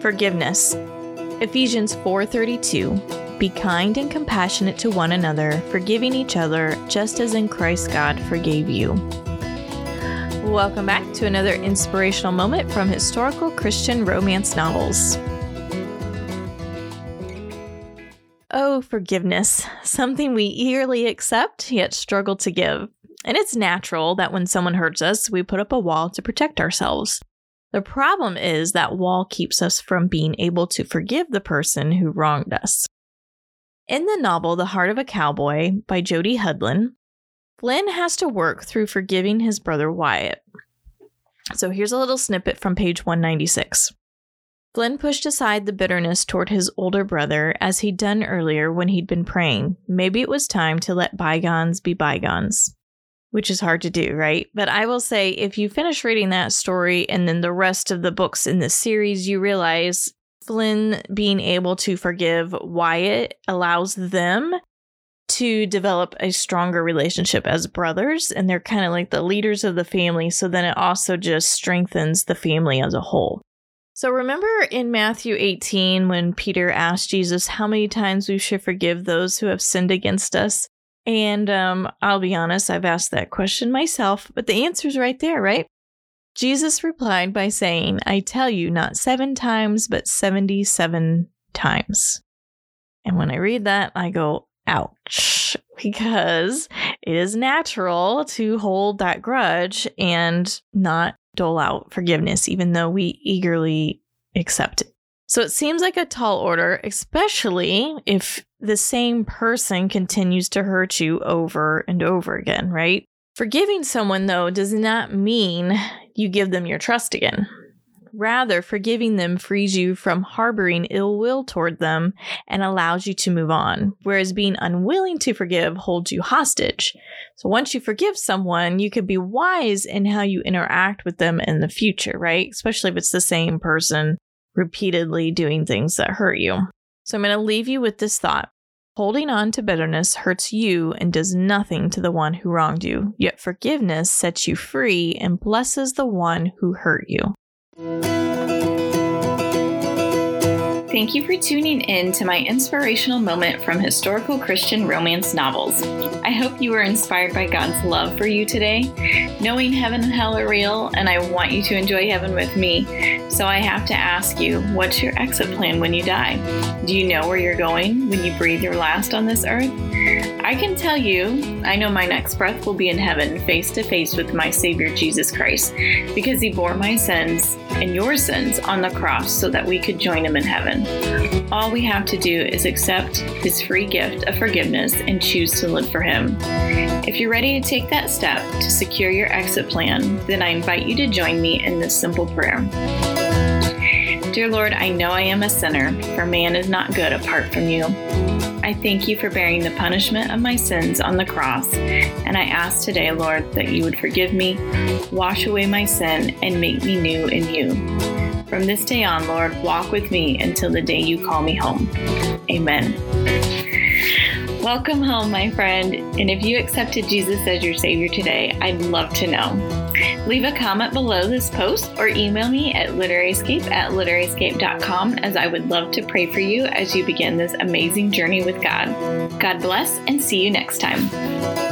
Forgiveness. Ephesians 4:32. Be kind and compassionate to one another, forgiving each other, just as in Christ God forgave you. Welcome back to another inspirational moment from historical Christian romance novels. Oh, forgiveness, something we eagerly accept yet struggle to give. And it's natural that when someone hurts us, we put up a wall to protect ourselves. The problem is that wall keeps us from being able to forgive the person who wronged us. In the novel The Heart of a Cowboy by Jody Hedlund, Flynn has to work through forgiving his brother Wyatt. So here's a little snippet from page 196. Flynn pushed aside the bitterness toward his older brother as he'd done earlier when he'd been praying. Maybe it was time to let bygones be bygones which is hard to do, right? But I will say if you finish reading that story and then the rest of the books in the series, you realize Flynn being able to forgive Wyatt allows them to develop a stronger relationship as brothers and they're kind of like the leaders of the family so then it also just strengthens the family as a whole. So remember in Matthew 18 when Peter asked Jesus how many times we should forgive those who have sinned against us? And um, I'll be honest, I've asked that question myself, but the answer's right there, right? Jesus replied by saying, I tell you, not seven times, but 77 times. And when I read that, I go, ouch, because it is natural to hold that grudge and not dole out forgiveness, even though we eagerly accept it. So it seems like a tall order, especially if the same person continues to hurt you over and over again, right? Forgiving someone, though, does not mean you give them your trust again. Rather, forgiving them frees you from harboring ill will toward them and allows you to move on, whereas being unwilling to forgive holds you hostage. So once you forgive someone, you could be wise in how you interact with them in the future, right? Especially if it's the same person repeatedly doing things that hurt you. So I'm going to leave you with this thought. Holding on to bitterness hurts you and does nothing to the one who wronged you, yet forgiveness sets you free and blesses the one who hurt you. Thank you for tuning in to my inspirational moment from historical Christian romance novels. I hope you were inspired by God's love for you today. Knowing heaven and hell are real, and I want you to enjoy heaven with me. So I have to ask you, what's your exit plan when you die? Do you know where you're going when you breathe your last on this earth? I can tell you, I know my next breath will be in heaven, face to face with my Savior Jesus Christ, because He bore my sins and your sins on the cross so that we could join Him in heaven. All we have to do is accept His free gift of forgiveness and choose to live for Him. If you're ready to take that step to secure your exit plan, then I invite you to join me in this simple prayer. Dear Lord, I know I am a sinner, for man is not good apart from you. I thank you for bearing the punishment of my sins on the cross, and I ask today, Lord, that you would forgive me, wash away my sin, and make me new in you. From this day on, Lord, walk with me until the day you call me home. Amen. Welcome home, my friend. And if you accepted Jesus as your Savior today, I'd love to know. Leave a comment below this post or email me at literaryscape at literaryscape.com as I would love to pray for you as you begin this amazing journey with God. God bless and see you next time.